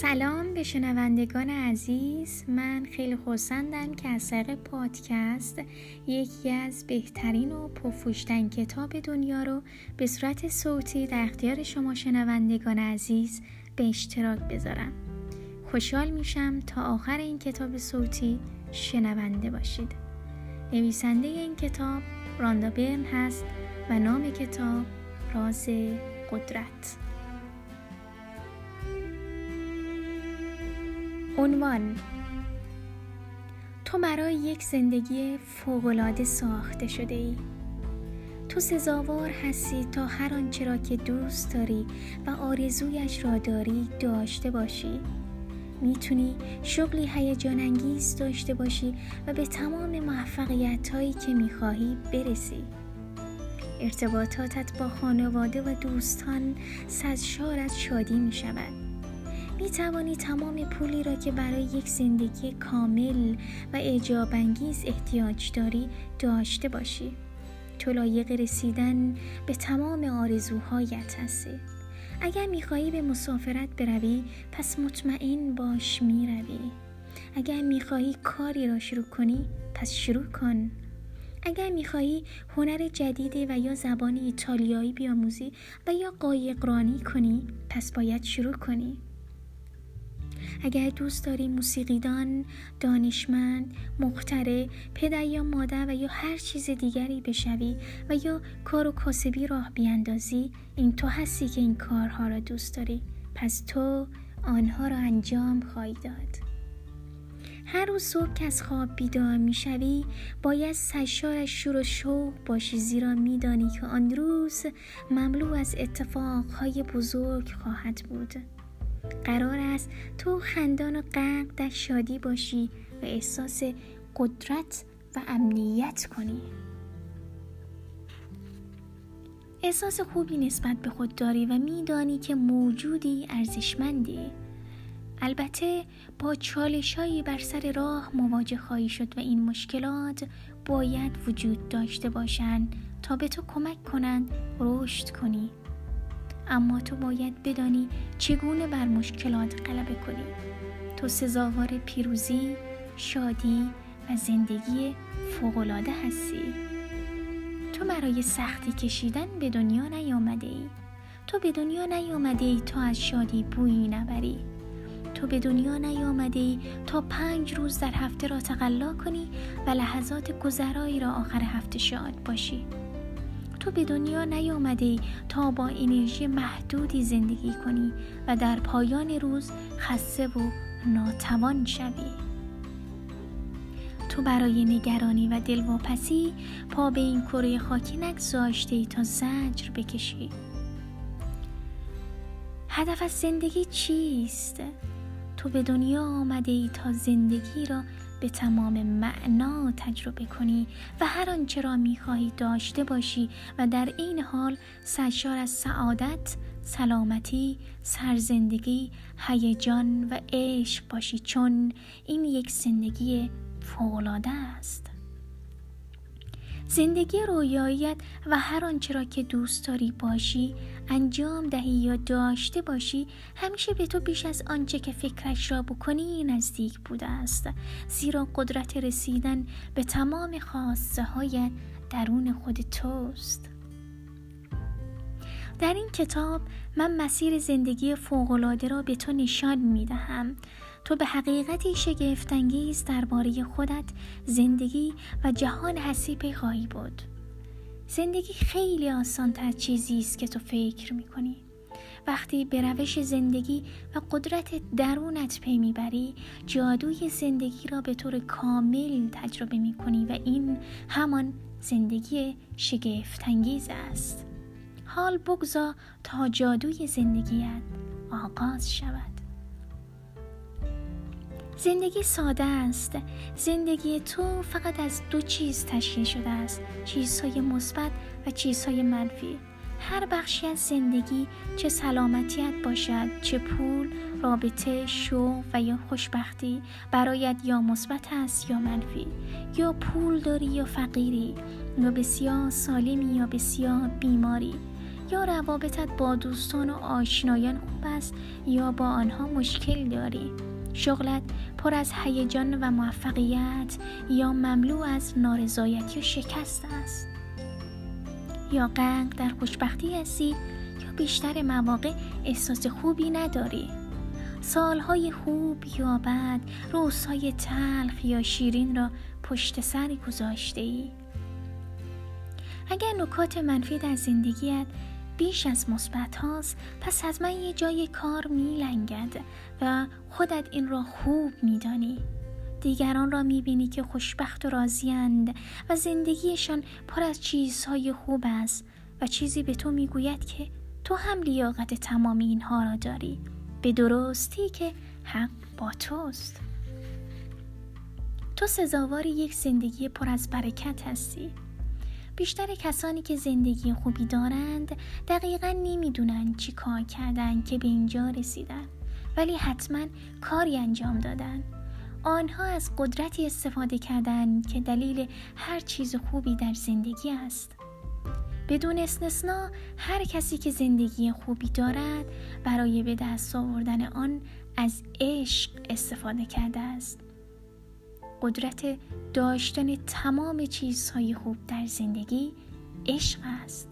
سلام به شنوندگان عزیز. من خیلی خوشندم که از طریق پادکست یکی از بهترین و پرفروشترین کتاب دنیا رو به صورت صوتی در اختیار شما شنوندگان عزیز به اشتراک بذارم. خوشحال میشم تا آخر این کتاب صوتی شنونده باشید. نویسنده این کتاب راندا برن هست و نام کتاب راز قدرت. عنوان تو برای یک زندگی فوقالعاده ساخته شده ای تو سزاوار هستی تا هر آنچه را که دوست داری و آرزویش را داری داشته باشی. می‌تونی شغلی هیجان انگیز داشته باشی و به تمام موفقیت هایی که می‌خواهی برسی. ارتباطاتت با خانواده و دوستان سزشار از شادی می شود می توانی تمام پولی را که برای یک زندگی کامل و اعجاب انگیز احتیاج داری داشته باشی. تو لایق رسیدن به تمام آرزوهایت هستی. اگر می‌خواهی به مسافرت بروی پس مطمئن باش می‌روی. اگر می‌خواهی کاری را شروع کنی پس شروع کن. اگر می‌خواهی هنر جدیدی و یا زبان ایتالیایی بیاموزی و یا قایقرانی کنی پس باید شروع کنی. اگر دوست داری موسیقیدان، دانشمند، مختره، پدر یا مادر و یا هر چیز دیگری بشوی و یا کار و کاسبی راه بیاندازی این تو هستی که این کارها را دوست داری. پس تو آنها را انجام خواهی داد. هر روز صبح که از خواب بیدار می‌شوی باید سشار شور و شوق باشی. زیرا میدانی که آن روز مملو از اتفاقهای بزرگ خواهد بود. قرار است تو خندان و غرق در شادی باشی و احساس قدرت و امنیت کنی. احساس خوبی نسبت به خود داری و میدانی که موجودی ارزشمندی. البته با چالشهایی بر سر راه مواجه خواهی شد و این مشکلات باید وجود داشته باشند تا به تو کمک کنند رشد کنی. اما تو باید بدانی چگونه بر مشکلات غلبه کنی. تو سزاوار پیروزی شادی و زندگی فوقالعاده هستی. تو برای سختی کشیدن به دنیا نیامده ای تو به دنیا نیامده ای تا از شادی بویی نبری. تو به دنیا نیامده ای تا پنج روز در هفته را تقلا کنی و لحظات گذرایی را آخر هفته شاد باشی. تو به دنیا نیامده تا با انرژی محدودی زندگی کنی و در پایان روز خسته و ناتوان شوی تو برای نگرانی و دلواپسی پا به این کره خاکی نگذاشته ای تا زجر بکشی هدف از زندگی چیست؟ تو به دنیا آمده ای تا زندگی را به تمام معنا تجربه کنی و هر آنچه را می‌خواهی داشته باشی و در این حال سرشار از سعادت سلامتی سرزندگی هیجان و عشق باشی چون این یک زندگی فوقالعاده است. زندگی رویاییت و هر آنچه را که دوست داری باشی انجام دهی یا داشته باشی همیشه به تو بیش از آنچه که فکرش را بکنی نزدیک بوده است. زیرا قدرت رسیدن به تمام خواسته های درون خود توست. در این کتاب من مسیر زندگی فوقالعاده را به تو نشان می دهم تو به حقیقتی شگفتانگیز درباره خودت زندگی و جهان هستی خواهی بود. زندگی خیلی آسان تر چیزی است که تو فکر می‌کنی. وقتی به روش زندگی و قدرت درونت پی می‌بری جادوی زندگی را به طور کامل تجربه می‌کنی و این همان زندگی شگفتانگیز است. حال بگذار تا جادوی زندگیت آغاز شود. زندگی ساده است. زندگی تو فقط از دو چیز تشکیل شده است. چیزهای مثبت و چیزهای منفی. هر بخشی از زندگی چه سلامتیت باشد چه پول رابطه شو و یا خوشبختی برایت یا مثبت است یا منفی. یا پول داری یا فقیری یا بسیار سالمی یا بسیار بیماری. یا روابطت با دوستان و آشنایان خوب است یا با آنها مشکل داری. شغلت پر از هیجان و موفقیت یا مملو از نارضایتی و شکست است؟ یا غرق در خوشبختی هستی یا بیشتر مواقع احساس خوبی نداری؟ سالهای خوب یا بد روزهای تلخ یا شیرین را پشت سر گذاشته ای اگر نکات منفی در زندگیت بیش از مثبت هاست پس حتما یه جای کار میلنگد و خودت این را خوب میدانی. دیگران را می‌بینی که خوشبخت و راضیند و زندگیشان پر از چیزهای خوب است و چیزی به تو می‌گوید که تو هم لیاقت تمام اینها را داری به درستی که حق با توست. تو سزاوار یک زندگی پر از برکت هستی. بیشتر کسانی که زندگی خوبی دارند دقیقا نمی‌دونن چی کار کردن که به اینجا رسیدن. ولی حتما کاری انجام دادن. آنها از قدرتی استفاده کردند که دلیل هر چیز خوبی در زندگی است. بدون استثنا هر کسی که زندگی خوبی دارد برای به دست آوردن آن از عشق استفاده کرده است. قدرت داشتن تمام چیزهای خوب در زندگی عشق است.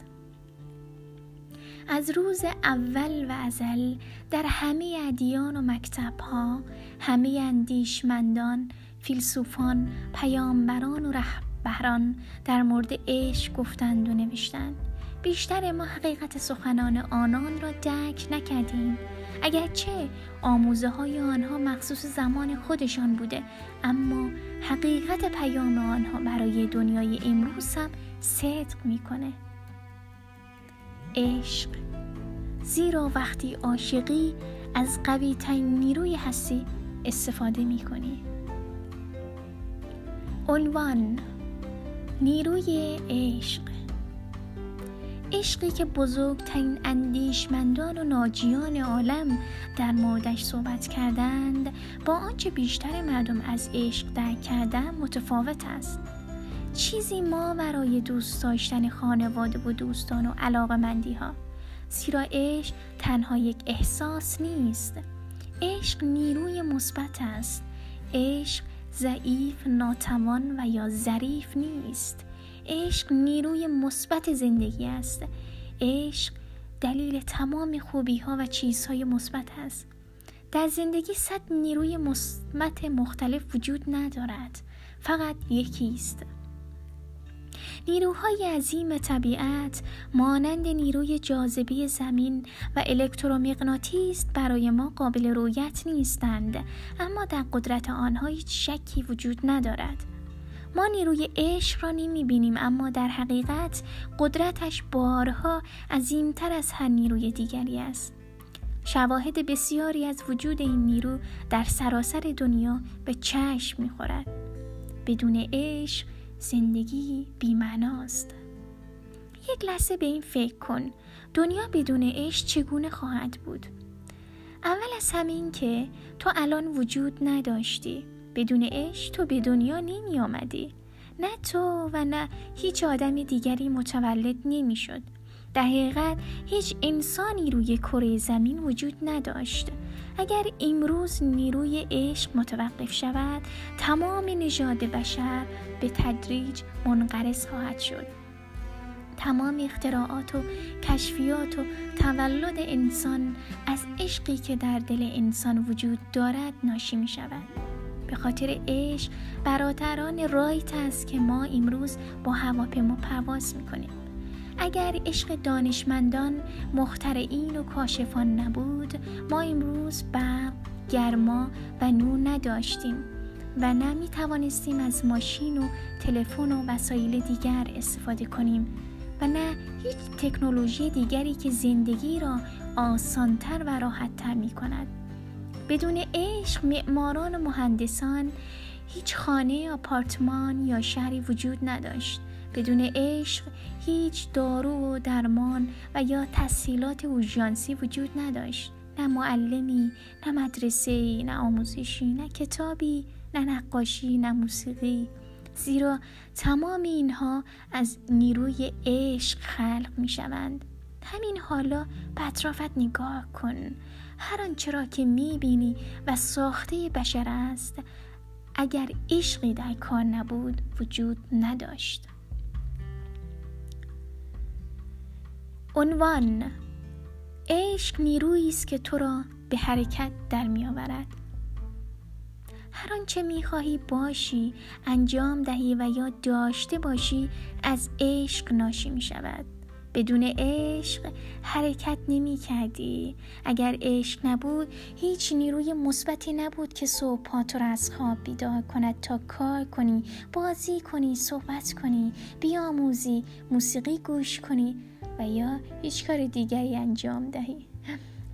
از روز اول و ازل در همه ادیان و مکتبها همه اندیشمندان فیلسوفان پیامبران و رهبران در مورد عشق گفتند و نوشتند. بیشتر ما حقیقت سخنان آنان را درک نکردیم. اگرچه آموزه های آنها مخصوص زمان خودشان بوده اما حقیقت پیام آنها برای دنیای امروز هم صدق می‌کنه. عشق. زیرا وقتی عاشقی از قوی ترین نیروی هستی استفاده می‌کنی. عنوان نیروی عشق. عشقی که بزرگترین اندیشمندان و ناجیان عالم در موردش صحبت کردند با آنچه بیشتر مردم از عشق درک کردن متفاوت است. چیزی ما برای دوست داشتن خانواده و دوستان و علاقه مندی ها زیرا عشق تنها یک احساس نیست. عشق نیروی مثبت است. عشق ضعیف ناتوان و یا ظریف نیست. عشق نیروی مثبت زندگی است. عشق دلیل تمام خوبی ها و چیزهای مثبت است. در زندگی صد نیروی مثبت مختلف وجود ندارد. فقط یکی است. نیروهای عظیم طبیعت مانند نیروی جاذبه زمین و الکترومغناطیس برای ما قابل رویت نیستند اما در قدرت آنها هیچ شکی وجود ندارد. ما نیروی عشق را نمی بینیم اما در حقیقت قدرتش بارها عظیمتر از هر نیروی دیگری است. شواهد بسیاری از وجود این نیرو در سراسر دنیا به چشم می خورد. بدون عشق زندگی بیمناست یک لحظه به این فکر کن دنیا بدون عشق چگونه خواهد بود؟ اول از همین که تو الان وجود نداشتی. بدون عشق تو به دنیا نمی آمدی. نه تو و نه هیچ آدم دیگری متولد نمی شد. در حقیقت هیچ انسانی روی کره زمین وجود نداشت. اگر امروز نیروی عشق متوقف شود تمام نژاد بشر به تدریج منقرض خواهد شد. تمام اختراعات و کشفیات و تولد انسان از عشقی که در دل انسان وجود دارد ناشی می شود. به خاطر عشق برادران رایت است که ما امروز با هواپیما پرواز می‌کنیم. اگر عشق دانشمندان مخترعین و کاشفان نبود ما امروز برق گرما و نور نداشتیم و نه توانستیم از ماشین و تلفن و وسایل دیگر استفاده کنیم و نه هیچ تکنولوژی دیگری که زندگی را آسانتر و راحتتر می کند بدون عشق معماران و مهندسان هیچ خانه آپارتمان یا شهری وجود نداشت. بدون عشق هیچ دارو و درمان و یا تسهیلات اوژانسی وجود نداشت. نه معلمی نه مدرسه نه آموزشی نه کتابی نه نقاشی نه موسیقی. زیرا تمام اینها از نیروی عشق خلق می شوند همین حالا به اطرافت نگاه کن. هر آنچه را که می‌بینی و ساخته بشر است اگر عشقی در کار نبود وجود نداشت. عنوان عشق نیرویی است که تو را به حرکت در میآورد. هر آنچه می‌خواهی باشی انجام دهی و یا داشته باشی از عشق ناشی می شود بدون عشق حرکت نمی کردی اگر عشق نبود هیچ نیروی مثبتی نبود که صبح تو را از خواب بیدار کند تا کار کنی بازی کنی صحبت کنی بیاموزی موسیقی گوش کنی و یا هیچ کار دیگری انجام دهی.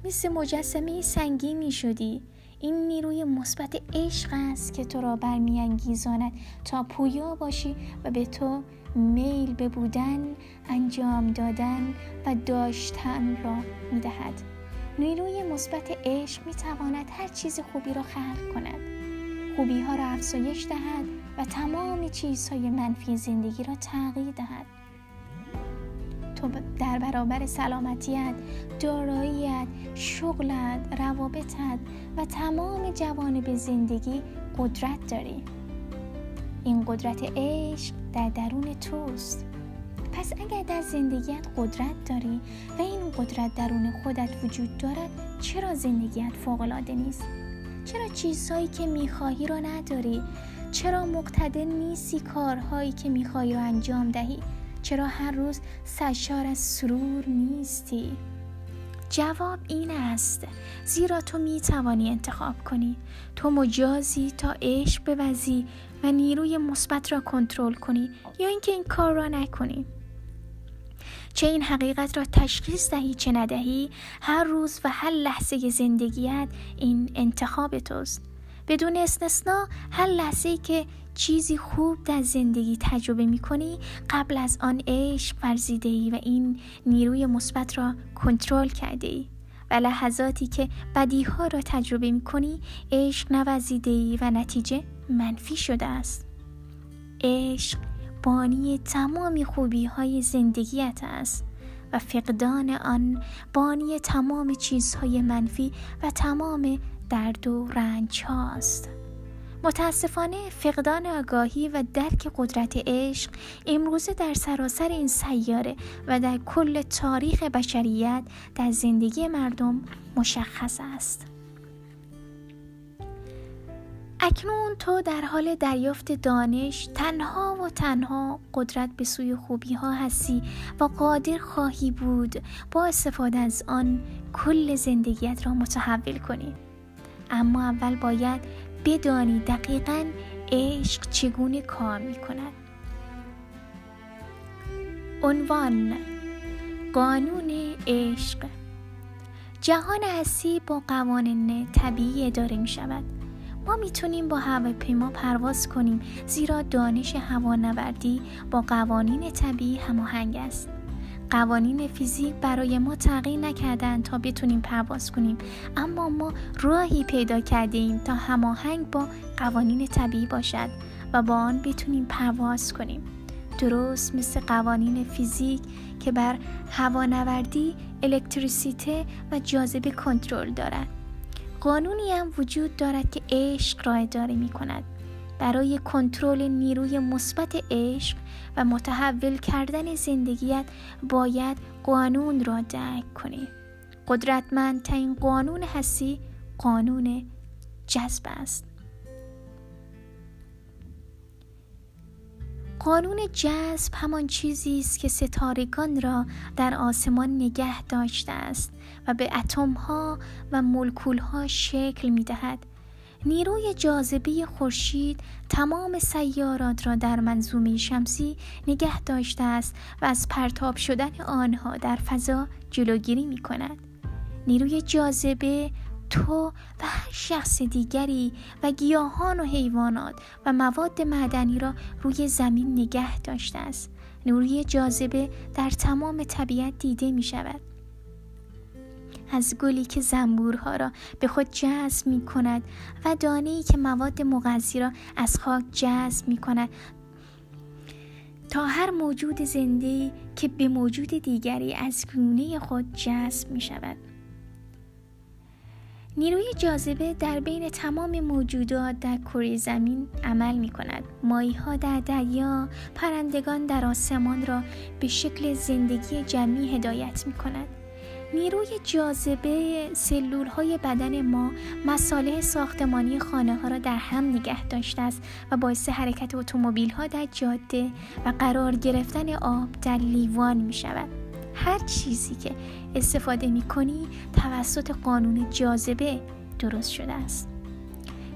مثل مجسمه سنگینی شدی این نیروی مثبت عشق است که تو را برمیانگیزاند. تا پویا باشی و به تو میل به بودن انجام دادن و داشتن را می‌دهد. نیروی مثبت عشق می‌تواند هر چیز خوبی را خلق کند. خوبی ها را افزایش دهد و تمام چیزهای منفی زندگی را تغییر دهد. تو در برابر سلامتیت، داراییت، شغلت، روابطت و تمام جوانب زندگی قدرت داری. این قدرت عشق در درون توست. پس اگر در زندگیت قدرت داری و این قدرت درون خودت وجود دارد چرا زندگیت فوقالعاده نیست؟ چرا چیزهایی که می‌خواهی رو نداری؟ چرا مقتدر نیستی کارهایی که می‌خواهی رو انجام دهی؟ چرا هر روز سرشار از سرور نیستی؟ جواب این است. زیرا تو می توانی انتخاب کنی. تو مجازی تا عشق بوزی و نیروی مثبت را کنترل کنی یا اینکه این کار را نکنی. چه این حقیقت را تشخیص دهی چه ندهی هر روز و هر لحظه زندگیت این انتخاب توست. بدون استثنا هر لحظه که چیزی خوب در زندگی تجربه می کنی قبل از آن عشق ورزیده ای و این نیروی مثبت را کنترل کرده ای و لحظاتی که بدی ها را تجربه می کنی عشق نوزیده ای و نتیجه منفی شده است. عشق بانی تمام خوبی های زندگیت است و فقدان آن بانی تمام چیزهای منفی و تمام درد و رنج هاست متاسفانه فقدان آگاهی و درک قدرت عشق امروزه در سراسر این سیاره و در کل تاریخ بشریت در زندگی مردم مشخص است. اکنون تو در حال دریافت دانش تنها و تنها قدرت به سوی خوبی ها هستی و قادر خواهی بود با استفاده از آن کل زندگیت را متحول کنی. اما اول باید بدانی دقیقا عشق چگونه کار می کند عنوان قانون عشق. جهان هستی با قوانین طبیعی اداره می شود ما می‌تونیم با هواپیما پرواز کنیم زیرا دانش هوانوردی با قوانین طبیعی هماهنگ است. قوانین فیزیک برای ما تغییر نکردن تا بتونیم پرواز کنیم. اما ما راهی پیدا کرده ایم تا هماهنگ با قوانین طبیعی باشد و با آن بتونیم پرواز کنیم. درست مثل قوانین فیزیک که بر هوانوردی الکتریسیته و جاذبه کنترل دارد. قانونی هم وجود دارد که عشق را اداره می کند برای کنترل نیروی مثبت عشق و متحول کردن زندگیت باید قانون را درک کنی. قدرتمندترین قانون هستی قانون جذب است. قانون جذب همان چیزی است که ستارگان را در آسمان نگه داشته است و به اتم ها و مولکول ها شکل می دهد نیروی جاذبه خورشید تمام سیارات را در منظومه شمسی نگه داشته است و از پرتاب شدن آنها در فضا جلوگیری می کند. نیروی جاذبه تو و هر شخص دیگری و گیاهان و حیوانات و مواد معدنی را روی زمین نگه داشته است. نیروی جاذبه در تمام طبیعت دیده می شود. از گلی که زنبورها را به خود جذب می کند و دانه‌ای که مواد مغذی را از خاک جذب می کند تا هر موجود زنده که به موجود دیگری از گونه خود جذب می شود نیروی جاذبه در بین تمام موجودات در کره زمین عمل می کند. مایی ها در دریا، پرندگان در آسمان را به شکل زندگی جمعی هدایت می کند. نیروی جاذبه سلول های بدن ما مساله ساختمانی خانه ها را در هم نگه داشته است و باعث حرکت اتومبیل ها در جاده و قرار گرفتن آب در لیوان می شود. هر چیزی که استفاده می کنی توسط قانون جاذبه درست شده است.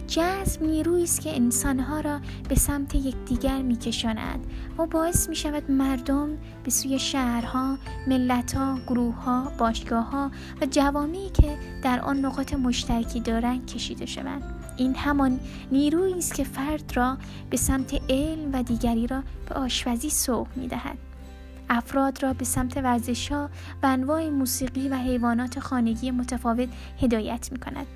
جذب نیرویی است که انسانها را به سمت یکدیگر میکشاند و باعث می شود مردم به سوی شهرها، ملتها، گروهها، باشگاهها و جوامعی که در آن نقاط مشترکی دارند کشیده شوند. این همان نیرویی است که فرد را به سمت علم و دیگری را به آشپزی سوق می دهد. افراد را به سمت ورزش ها و انواع موسیقی و حیوانات خانگی متفاوت هدایت می کند.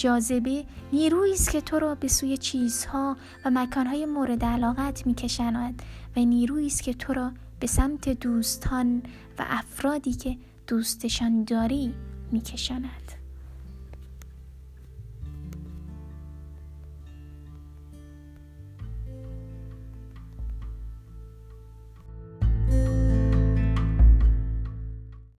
جاذبه نیرویی است که تو را به سوی چیزها و مکانهای مورد علاقت میکشاند و نیرویی است که تو را به سمت دوستان و افرادی که دوستشان داری میکشاند.